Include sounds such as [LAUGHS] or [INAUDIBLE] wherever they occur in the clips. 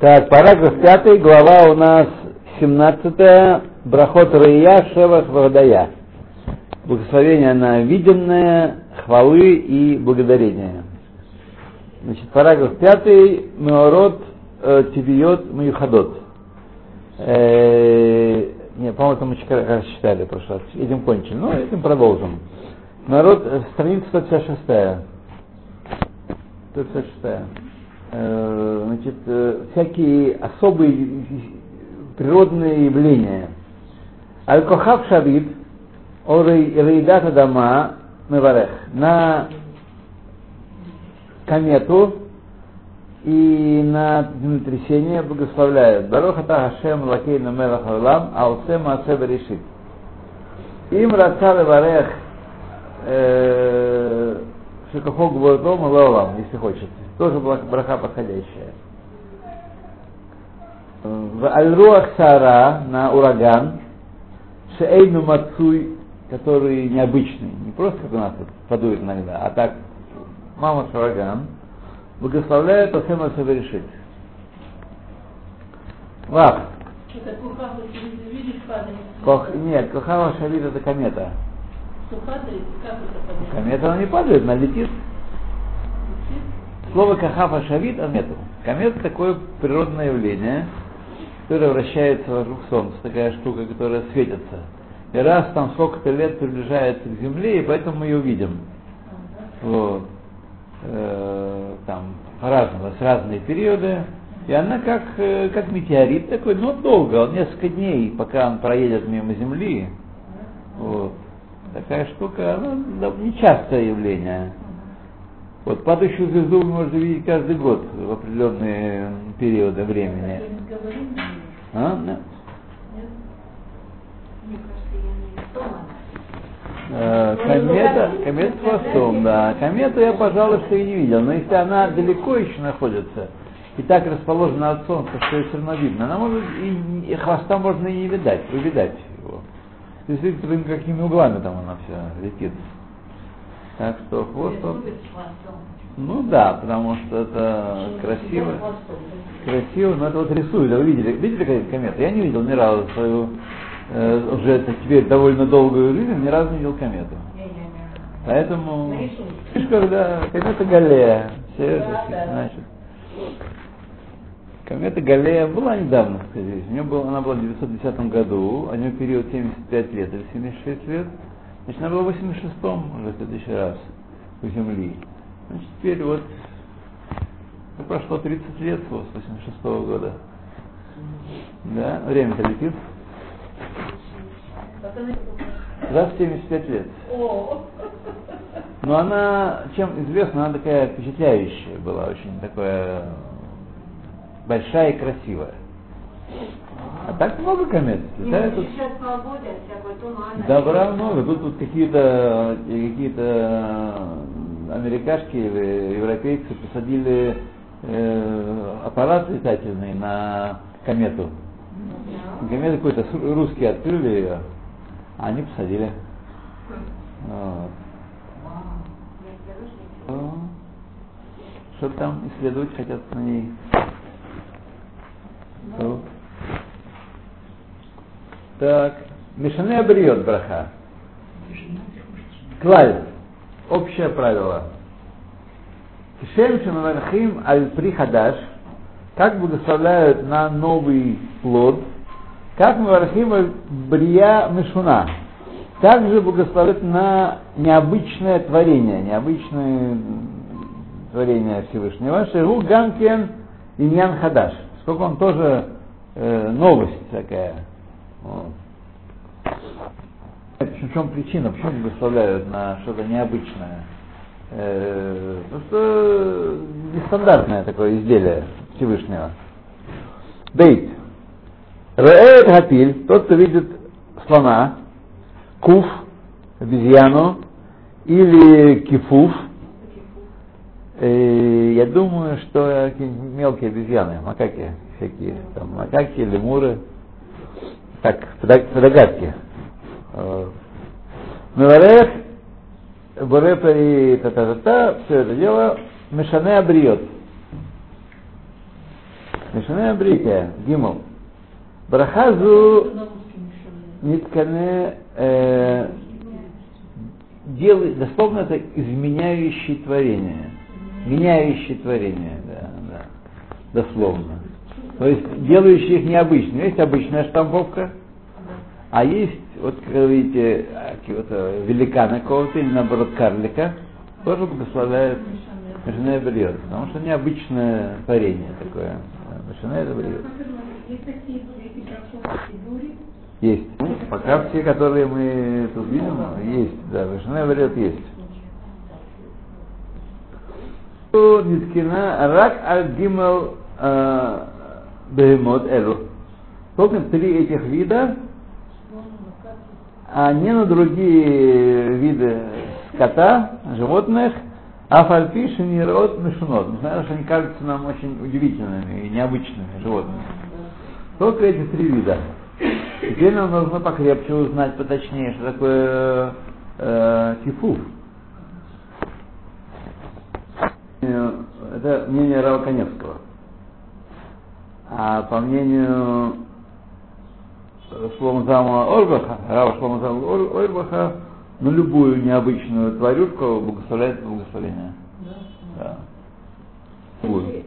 Так, параграф 5, глава у нас 17, Брахот Рия Шевах Вардая. Благословение на виденное, хвалы и благодарение. Значит, параграф 5, Меород э, Тивиот Маюхадот. Э, не, по-моему, это мы раз читали в прошлый раз. Этим кончили. Ну, этим продолжим. Народ, э, страница 156. 156. Э, значит, э, всякие особые природные явления. Аль-Кохав Шавид, Рейдата Дама, Меварех, на комету и на землетрясение благословляют. Бароха Тахашем Лакейна Мелах Алам, Аусем Асеба решит. Им Рацал Варех Шикахог Гвардом Лаолам, если хочется. Тоже браха подходящая. В Альруах Сара на ураган, Шейну Мацуй, который необычный, не просто как у нас подует иногда, а так мама ураган, благословляет Асема совершить. Вах. Кох, нет, Кохава Шавид это комета. Что падает? Как это понять? Комета она не падает, она летит. Слово Кахафа Шавид нету. Комета такое природное явление, которое вращается вокруг Солнца, такая штука, которая светится. И раз там сколько-то лет приближается к Земле, и поэтому мы ее видим. Вот. Э, там по-разному, с разные периоды. И она как, э, как метеорит такой, но долго, он несколько дней, пока он проедет мимо Земли. Вот. Такая штука, она нечастое явление. Вот падающую звезду вы можете видеть каждый год в определенные периоды времени. А? Да. Э, комета, комета с хвостом, да. Комету я, пожалуй, что и не видел. Но если она далеко еще находится, и так расположена от Солнца, что ее все равно видно, она может и, и хвоста можно и не видать, увидать То есть видите, какими углами там она вся летит. Так что хвост он... Ну да, потому что это красиво. Красиво, но это вот рисует. Вы видели, видели какая комета? Я не видел ни разу свою э, уже теперь довольно долгую жизнь, ни разу не видел комету. Поэтому, видишь, когда [LAUGHS] комета Галлея, все это, значит, комета Галлея была недавно, сказать. У нее была, она была в 910 году, у нее период 75 лет или 76 лет. Значит, она была в 86-м уже в следующий раз у Земли. Значит, теперь вот ну, прошло 30 лет с 86 -го года. Да, время-то летит. Раз в 75 лет. Но она, чем известна, она такая впечатляющая была, очень такая большая и красивая. А так много комет. Нет, тут... Добра много. Тут, тут какие-то какие америкашки или европейцы посадили э, аппарат летательный на комету. Комету какой-то русские открыли ее, а они посадили. Вот. Что там исследовать хотят на ней? Ну. Так, Мишане обриет браха. Клаль. Общее правило. Шем Шамавархим аль прихадаш, как благословляют на новый плод, как Мавархим аль брия мишуна, также благословляют на необычное творение, необычное творение Всевышнего, Шеру Ганкен и Нян Хадаш. Сколько он тоже э, новость такая. Вот. В чем причина, почему благословляют на что-то необычное? Э, потому что нестандартное такое изделие Всевышнего. Бейт. Реэт Хапиль, тот, кто видит слона, куф, обезьяну, или кифуф, я думаю, что мелкие обезьяны, макаки всякие, там, макаки, лемуры, так, по догадке. Меварех, Борепа и та-та-та-та, все это дело, Мешане обриет. Мишане Брике, Гимл. Брахазу ниткане э, делает, дословно это изменяющий творение. Меняющий творение, да, да. Дословно. То есть делающий их необычными. Есть обычная штамповка, а есть, вот как вы видите, какого-то великана какого-то, или наоборот карлика, тоже благословляет Мишане Бриот, потому что необычное творение такое. Мишане Бриот. Есть. Ну, пока все, которые мы тут видим, есть. Да, Вишне говорят, есть. Ниткина рак аль гимел э, бегемот элу. Только три этих вида, а не на другие виды скота, животных, а фальпиш и нерот мешунот. Несмотря что они кажутся нам очень удивительными и необычными животными. Только эти три вида. Теперь нам нужно покрепче узнать поточнее, что такое э, тифуф. Э, Это мнение Рава Коневского. А по мнению Шломзама Орбаха, Рава Шломзама Орбаха, на любую необычную тварюшку благословляет благословение. Да. Любую. извините,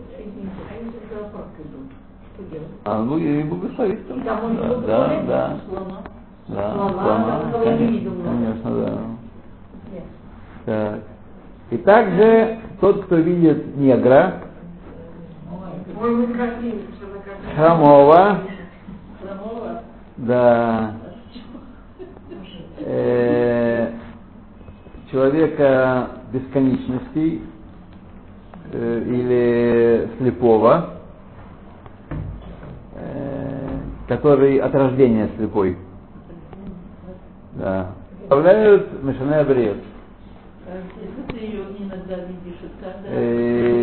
а если зоопарк идут, что делать? А ну и благословить тоже. Да, да, благословляет да. Слона. Да, Слона, слона, да, конечно, да. конечно, да. Нет. Так. И также тот, кто видит негра, хромого, да, э, человека бесконечностей э, или слепого, э, который от рождения слепой. Да. Представляют Мишане Абриет. А Если ты ее иногда Э,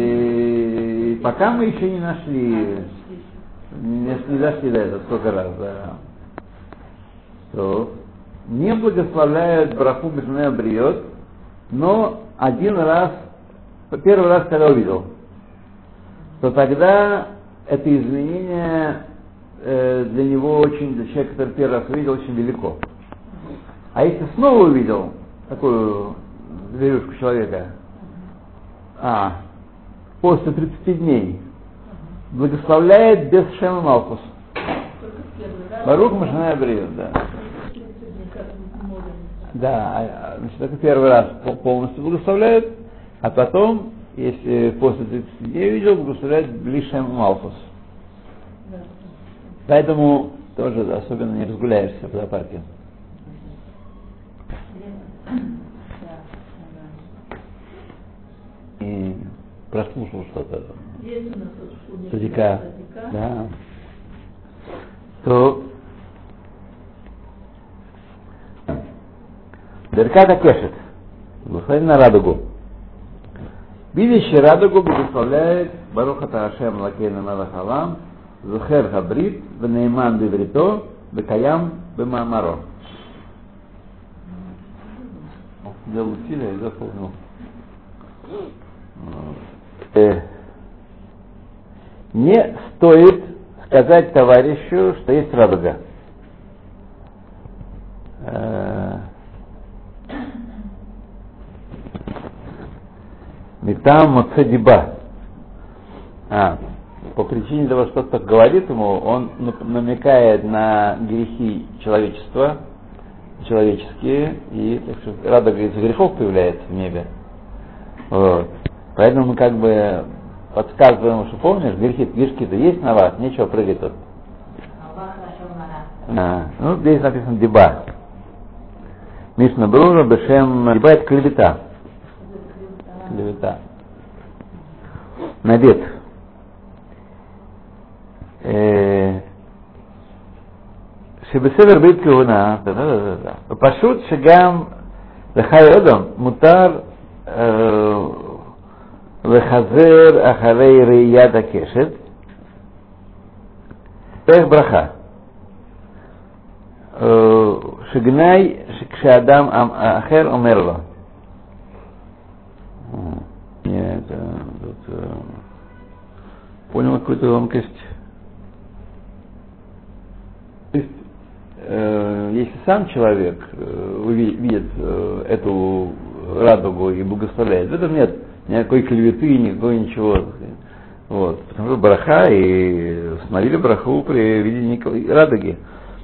Пока мы еще не нашли, не, не дошли до этого сколько раз, да. То не благословляют браху Мишане Бриот, но один раз, первый раз, когда увидел, то тогда это изменение э, для него очень, для человека, который первый раз увидел, очень велико. А если снова увидел такую зверюшку человека, а, после 30 дней, благословляет без Шема Малкус. Барух Машана Бриот, да. Да, а, значит, это первый раз по- полностью благословляет, а потом, если после 30 дней увидел, благословляет Блишем Малхус. Да. Поэтому тоже особенно не разгуляешься в зоопарке. Прослушал что-то. Вот. Садика. Садика. Да. То Берката Кешет. Благословен на радугу. Видящий радугу благословляет Баруха Тарашем Лакейна Малахалам, Зухер Хабрит, Бенейман Беврито, Бекаям Бемамаро. Делал усилия и запомнил. Э, не стоит сказать товарищу, что есть радуга. Э, Митам Мацадиба. А, по причине того, что кто-то говорит ему, он намекает на грехи человечества, человеческие, и так что радуга из грехов появляется в небе. Вот. Поэтому мы как бы подсказываем, что помнишь, грехи, грешки-то есть на вас, нечего прыгать тут. А, ну, здесь написано деба. Мишна Брура, Бешем, деба это клевета. Клевета. Навет. Э, шебесевер брит кивуна. Пашут шагам Лехай Одам, мутар э, Вехазер Ахарей Рияда Кешет. Эх браха. Шигнай Кшадам Ахер Омерло. Нет, это, понял какую-то ломкость. если сам человек видит эту радугу и благословляет, в этом нет никакой клеветы, никакой ничего. Вот. Потому что браха и установили браху при виде радуги.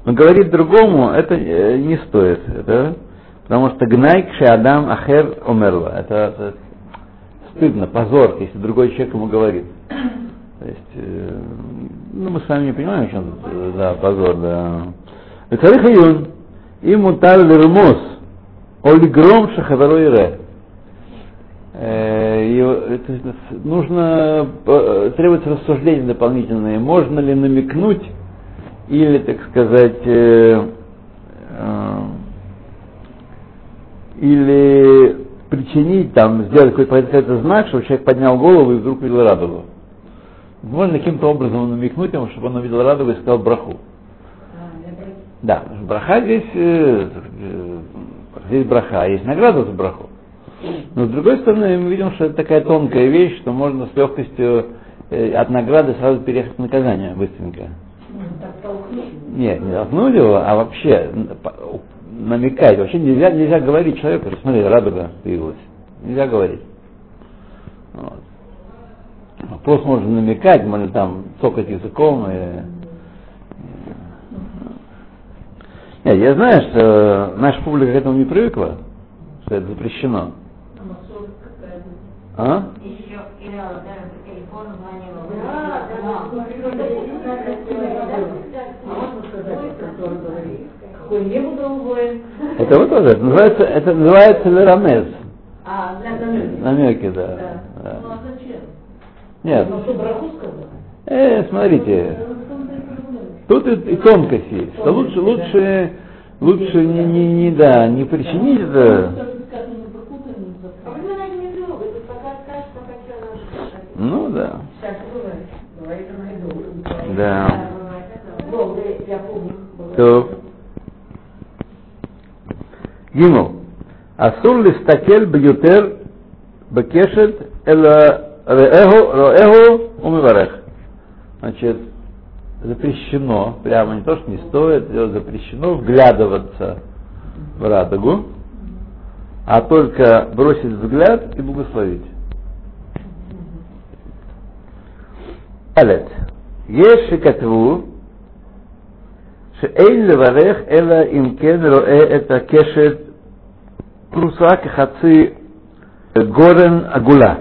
Но говорить другому это э, не стоит. Это, потому что гнай адам ахер умерла. Это, это стыдно, позор, если другой человек ему говорит. То есть, э, ну мы сами не понимаем, что он, э, да, позор, да. Царих июн, и тал лермус, оль гром шахадарой ире. Э, э, нужно, э, требуется рассуждение дополнительное, можно ли намекнуть или, так сказать, э, э, или причинить, там, сделать какой-то, какой-то знак, чтобы человек поднял голову и вдруг увидел радугу. Можно каким-то образом намекнуть ему, чтобы он увидел радугу и сказал браху. Да, браха здесь, э, э, здесь браха, а есть награда за браху. Но с другой стороны, мы видим, что это такая тонкая вещь, что можно с легкостью э, от награды сразу переехать к наказанию быстренько. Нет, не толкнуть его, а вообще намекать. Вообще нельзя, нельзя говорить человеку, смотри, радуга появилась. Нельзя говорить. Вот. Просто можно намекать, можно там цокать языком. И... Нет, я знаю, что наша публика к этому не привыкла, что это запрещено. А? Это вот тоже, это называется, это называется лерамез. А. Намеки, да. Ну а зачем? Нет. Э, смотрите, тут и, и тонкость есть, что лучше, лучше, лучше не, не, не, да, не причинить это. Ну да. Да. То. Гимо. Асур листакель бьютер бекешет эль реэгу роэгу умиварех. Значит, запрещено, прямо не то, что не стоит, запрещено вглядываться в радугу, а только бросить взгляд и благословить. Алет. יש שכתבו שאין לברך אלא אם כן רואה את הקשת פרוסה כחצי גורן עגולה.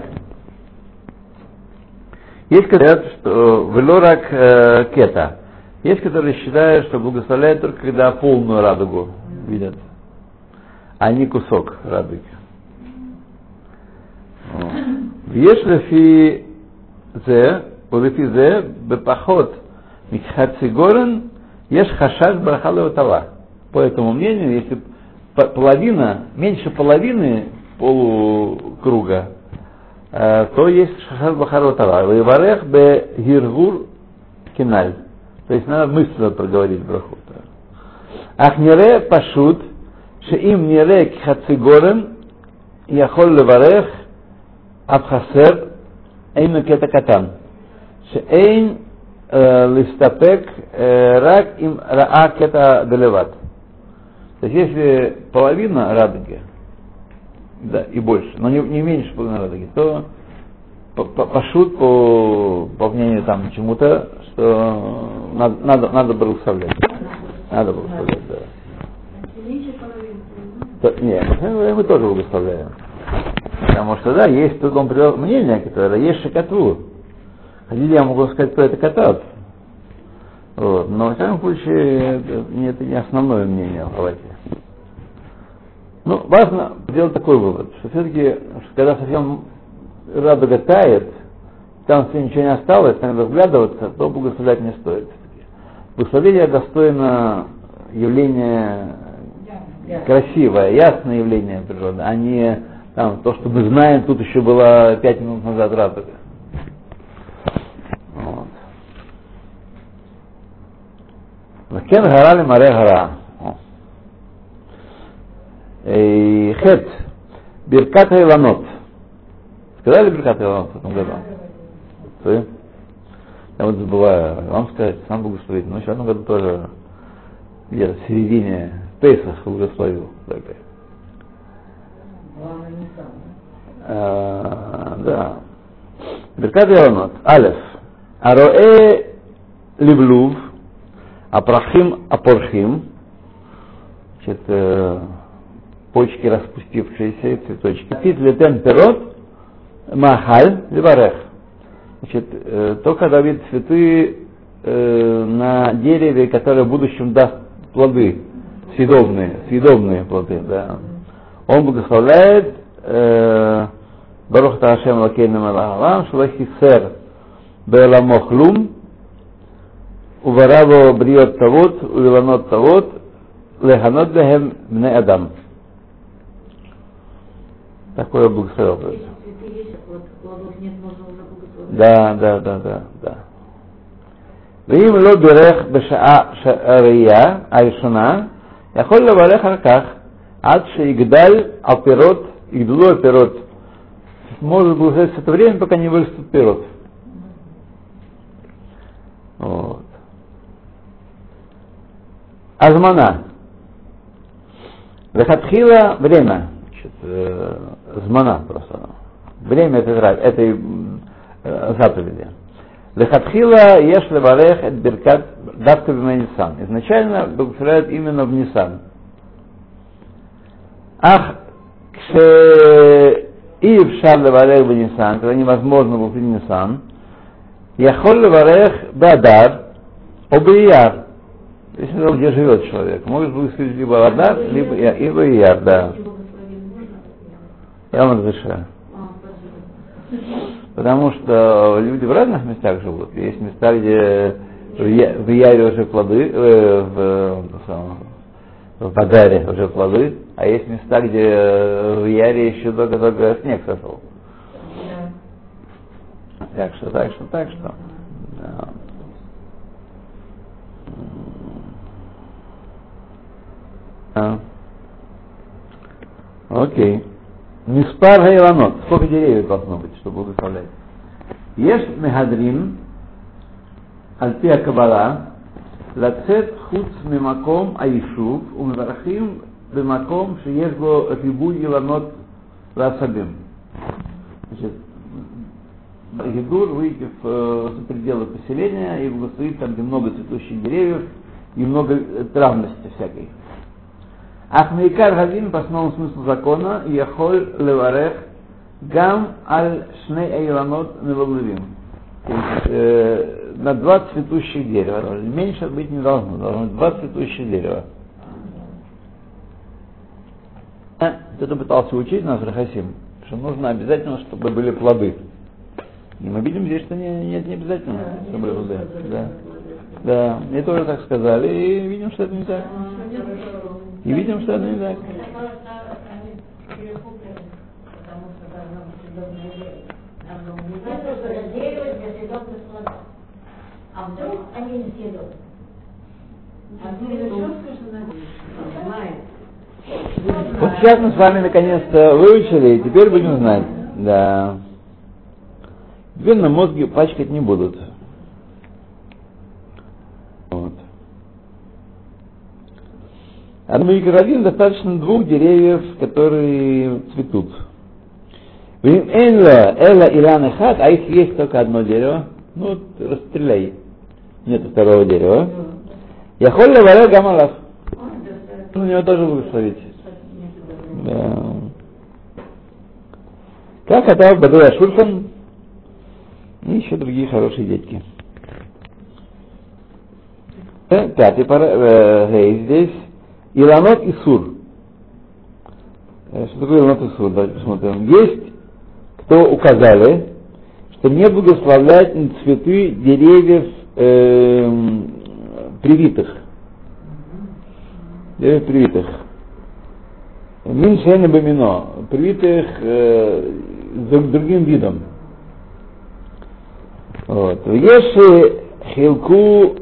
Есть, которые говорят, что велорак э, кета. Есть, которые считают, что благословляют только когда полную радугу видят, а не кусок радуги. ויש לפי זה, ולפי זה, בפחות מחצי горен ешь хашаш барахалова тала. По этому мнению, если половина, меньше половины полукруга, э, то есть хашаш барахалова тала. Варех бе гиргур киналь. То есть надо мысленно проговорить браху. Ахнере пашут, шеим нере кхацигорен, яхол леварех, абхасер, эйну кетакатан. Шейн листапек рак им раа это делеват. То есть если половина радуги, да, и больше, но не, не меньше половины радуги, то по по, по мнению там чему-то, что надо, надо, надо было благословлять. Надо благословлять, да. То, нет, мы тоже благословляем. Потому что, да, есть, тут он привел мнение, которое есть шикатуру. Хотите, я могу сказать, кто это катат. Вот. Но, во всяком случае, это, это не основное мнение в Халате. Ну, важно сделать такой вывод, что все-таки, когда совсем радуга тает, там все ничего не осталось, надо вглядываться, то благословлять не стоит. Благословение достойно явления красивое, ясное явление природы, а не там, то, что мы знаем, тут еще было пять минут назад радуга. Вот кен гара лемаре гара. Хет. Биркат Айланот. Сказали Биркат Айланот в этом году? Ты? Я вот забываю вам сказать, сам благословить. Но еще в этом году тоже где-то в середине Пейсах благословил. Далее. А, да. Беркат Яланот. Алеф. Ароэ Леблув. Апрахим апорхим. Значит, э, почки распустившиеся цветочки. Пит летен перот. Махаль ливарех. Значит, э, то, когда видит цветы э, на дереве, которое в будущем даст плоды, съедобные, съедобные плоды, да. Он благословляет э, Барух Ташем Лакейна Малахалам, Шулахи Сер Беламо Хлум, Увараво Бриот Тавот, Увиланот Тавот, Леханот Лехем Мне Адам. Такое благословил. Цветы есть, а плод- плодов нет, можно уже благословлять. Да, да, да, да, да. ואם לא בירך בשעה הראייה הראשונה, יכול לברך אחר כך עד שיגדל הפירות, יגדלו הפירות. Может благословить в это время, пока не вырастут пирот. Вот. Азмана. Захатхила время. Значит, э, змана просто. Время этой м, э, заповеди. Лехатхила еш леварех эт беркат давка Нисан. Изначально благословляют именно в Нисан. Ах, кше и в шар леварех в Нисан, когда невозможно благословить в Нисан, яхол леварех бадар обияр. Если он где живет человек, может благословить либо Адар, либо Я- либо Ияр, да. Я вам разрешаю. Потому что люди в разных местах живут. Есть места, где в Я- в уже плоды, э, в, в Бадаре уже плоды, а есть места, где в Яре еще только-только снег сошел. Так что, так что, так что. Да. А. Окей. Миспар Гайланот. Сколько деревьев должно быть, чтобы благословлять? Еш Мегадрин, Альпия Кабала, Лацет Хуц Мемаком Айшув, Умварахим Бемаком Шиешбо Рибу Иланот Ласабим. Значит, Гидур выйти в, э, за пределы поселения и благословить там, где много цветущих деревьев и много э, травности всякой. Ахмейкар Гадин по основному смыслу закона Яхоль Леварех Гам Аль Шней Невоблывим. То есть, э, на два цветущих дерева. Меньше быть не должно, должно быть два цветущих дерева. Э, Кто-то пытался учить нас, Рахасим, что нужно обязательно, чтобы были плоды. И мы видим здесь, что не, нет, не обязательно, чтобы были плоды. Да. Да, мне тоже так сказали, и видим, что это не так. И видим, что это не так. А. Вот сейчас мы с вами наконец-то выучили, и теперь будем знать. Да. Теперь на мозге пачкать не будут. Вот. От Микродин достаточно двух деревьев, которые цветут. Эла, Эла Илан Хат, а их есть только одно дерево. Ну, вот расстреляй. Нет второго дерева. Я холля варе гамалав. На него тоже благословить. Да. Как это Бадуя Шурхан и еще другие хорошие дядьки. Э, Пятый пара, э, гей здесь. Иланот и Сур. Э, Что такое Иланот и Сур? Давайте посмотрим. Есть, кто указали, что не благословлять на цветы деревьев эм, привитых. Деревьев привитых. Миншейна бамино, привитых э, друг- другим видом. Вот. Если хилку,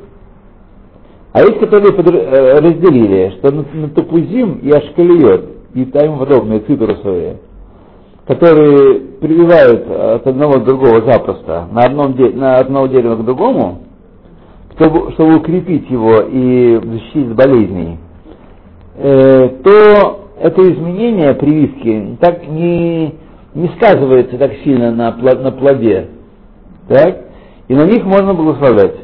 а есть, которые подр- э, разделили, что на, на топузим и ашкалиот и тому подобные цитрусовые, которые прививают от одного к другого запросто, на, одном де- на одного дерева к другому, чтобы, чтобы укрепить его и защитить от болезней, э, то это изменение прививки так не, не сказывается так сильно на, на плоде. Так? И на них можно благословлять.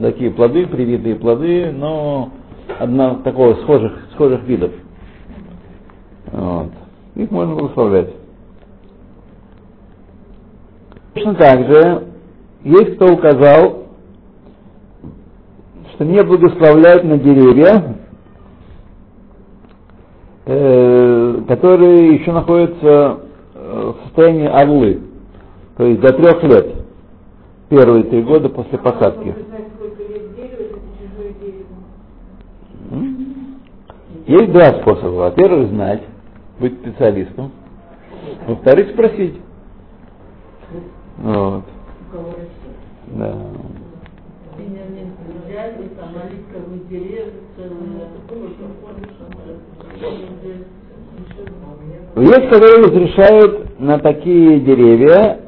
Такие плоды, привитые плоды, но одна такого схожих, схожих видов. Вот. Их можно благословлять. Точно так же есть кто указал, что не благословляют на деревья, э, которые еще находятся э, в состоянии орлы, то есть до трех лет, первые три года после посадки. Чтобы знать, сколько лет дерево, это чужое дерево. М? Есть два способа. Во-первых, знать, быть специалистом. Во-вторых, спросить. Вот. Да. Есть, которые разрешают на такие деревья,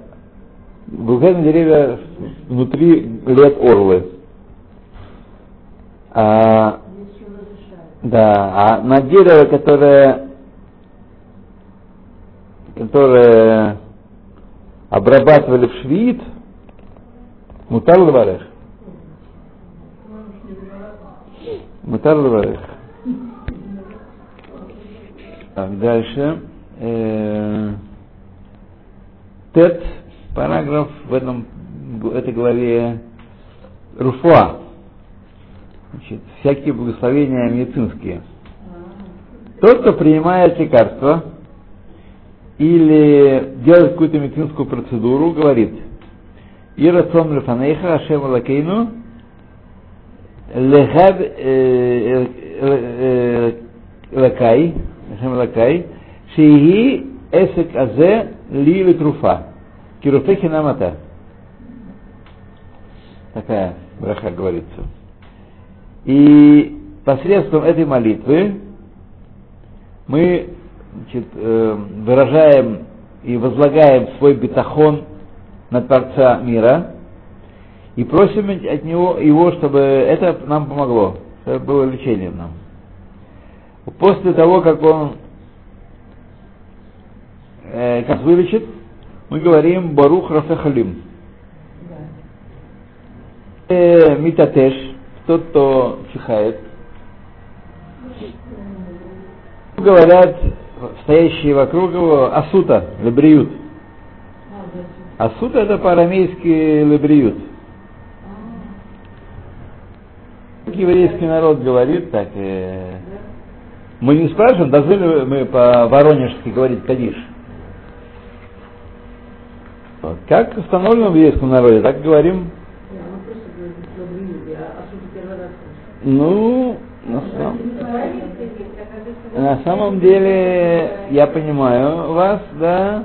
буквально деревья внутри лет орлы. А. да, а на дерево, которое, которое обрабатывали в швид, мутар лаварех. Мутар лаварех. Так, дальше. Э, Тет, параграф в этом, в этой главе Руфуа. Значит, всякие благословения медицинские. Тот, кто принимает лекарство или делает какую-то медицинскую процедуру, говорит, Ирацом лефанейха Ашем Лакейну Лехаб Лакай Ашем Лакай Шиги Эсек Азе Ли Труфа Кируфехи Намата Такая браха говорится. И посредством этой молитвы мы значит, э, выражаем и возлагаем свой бетахон на Творца мира и просим от него его, чтобы это нам помогло, чтобы было лечением нам. После того, как он э, как вылечит, мы говорим Барух Рафехалим. Э, Митатеш, тот, кто чихает, говорят стоящие вокруг его асута, лебриют. Асута это по-арамейски лебриют. Еврейский народ говорит, так э, мы не спрашиваем, должны ли мы по-воронежски говорить кадиш. Как установлено в еврейском народе, так говорим. Она просто говорит, что в а что ты первый раз слышишь? Ну, на самом, на самом деле, я понимаю вас, да.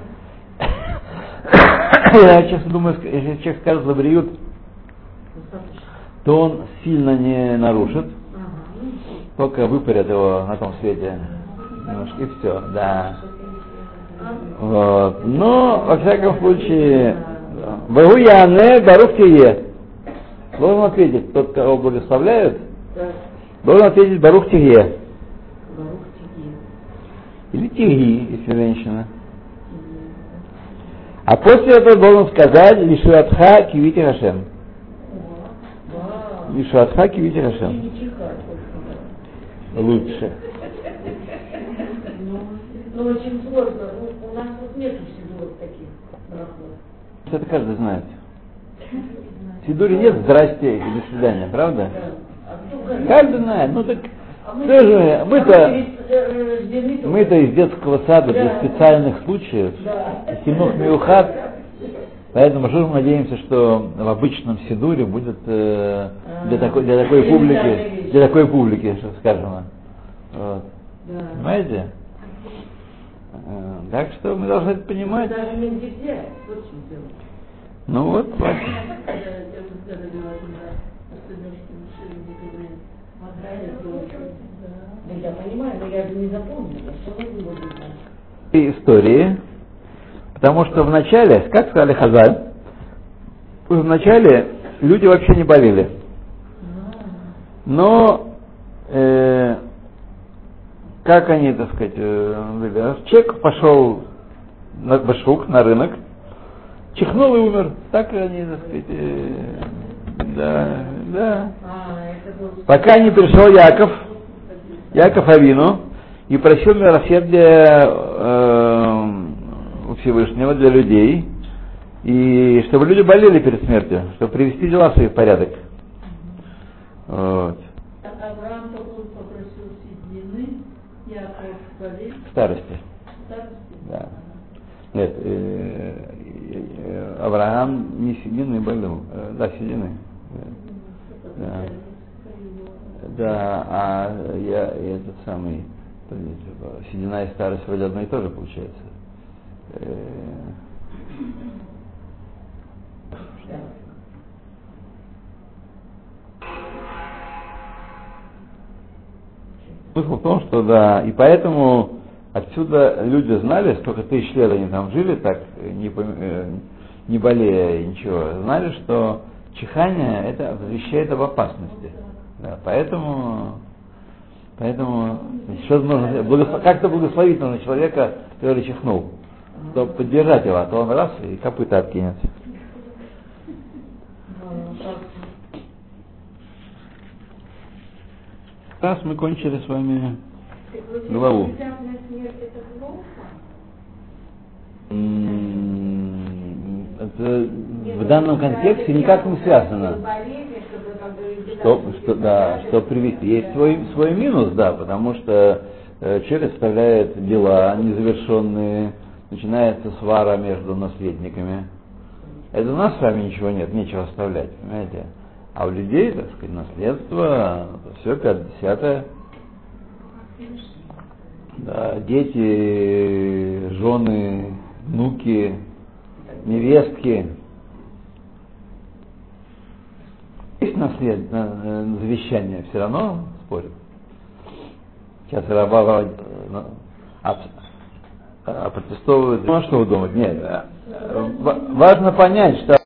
[COUGHS] Я честно думаю, если человек скажет лабриют, то он сильно не нарушит, только выпарят его на том свете. Немножко, и все, да. Вот. Но, во всяком случае, Богу Яне Барух Тие. Должен ответить, тот, кого благословляют, должен ответить Барух Тие. Барух Тиги. Или Тиги, если женщина. А после этого должен сказать Лишуатха Кивити Хашем. Лишуатха Кивити Хашем. Лучше. Ну, ну, очень сложно. У нас тут нету всего таких брахот. Это каждый знает. В Сидуре нет здрасте и до свидания, правда? А говорит? Каждый знает. Ну так А что же, а мы-то, мы-то из детского сада для специальных случаев. Хинух Миухат. Поэтому мы надеемся, что в обычном Сидуре будет э, для, такой, для такой публики, для такой публики, что скажем. Вот. Понимаете? Э, Так что мы должны это понимать. Дело. Ну вот, Да, я понимаю, но я же не запомнила. Что вы было бы знать? И истории Потому что вначале, как сказали Хазаль, вначале люди вообще не болели. Но э, как они, так сказать, э? Человек пошел на башук, на рынок, чихнул и умер. Так они, так сказать, э, да, да. Пока не пришел Яков, Яков Авину, и просил милосердия э, у Всевышнего для людей, и чтобы люди болели перед смертью, чтобы привести дела в порядок. Вот. В старости. старости. Да. Нет, э, э, Авраам не седины болел, э, да, седины. Да. Да. Да, а я этот самый, седина и старость вроде одно и то же получается. Э, Смысл в том, что да, и поэтому отсюда люди знали, сколько тысяч лет они там жили, так не, пом- э, не болея ничего, знали, что чихание это возвещает об опасности. Да, поэтому, поэтому что нужно, как-то благословить нужно человека, который чихнул, чтобы поддержать его, а то он раз и копыта откинет. Раз мы кончили с вами главу. В данном контексте никак не связано. Что, что, да, что привести. Есть свой, свой минус, да, потому что э, человек оставляет дела незавершенные, начинается свара между наследниками. Это у нас с вами ничего нет, нечего оставлять, понимаете? А у людей, так сказать, наследство, все пятое, десятое. Да, дети, жены, внуки, невестки. Есть наслед, на- на- завещание, все равно спорят. Сейчас раба э, ну, а, а протестовывают. Ну, а что вы думаете? Нет, э, ва- важно понять, что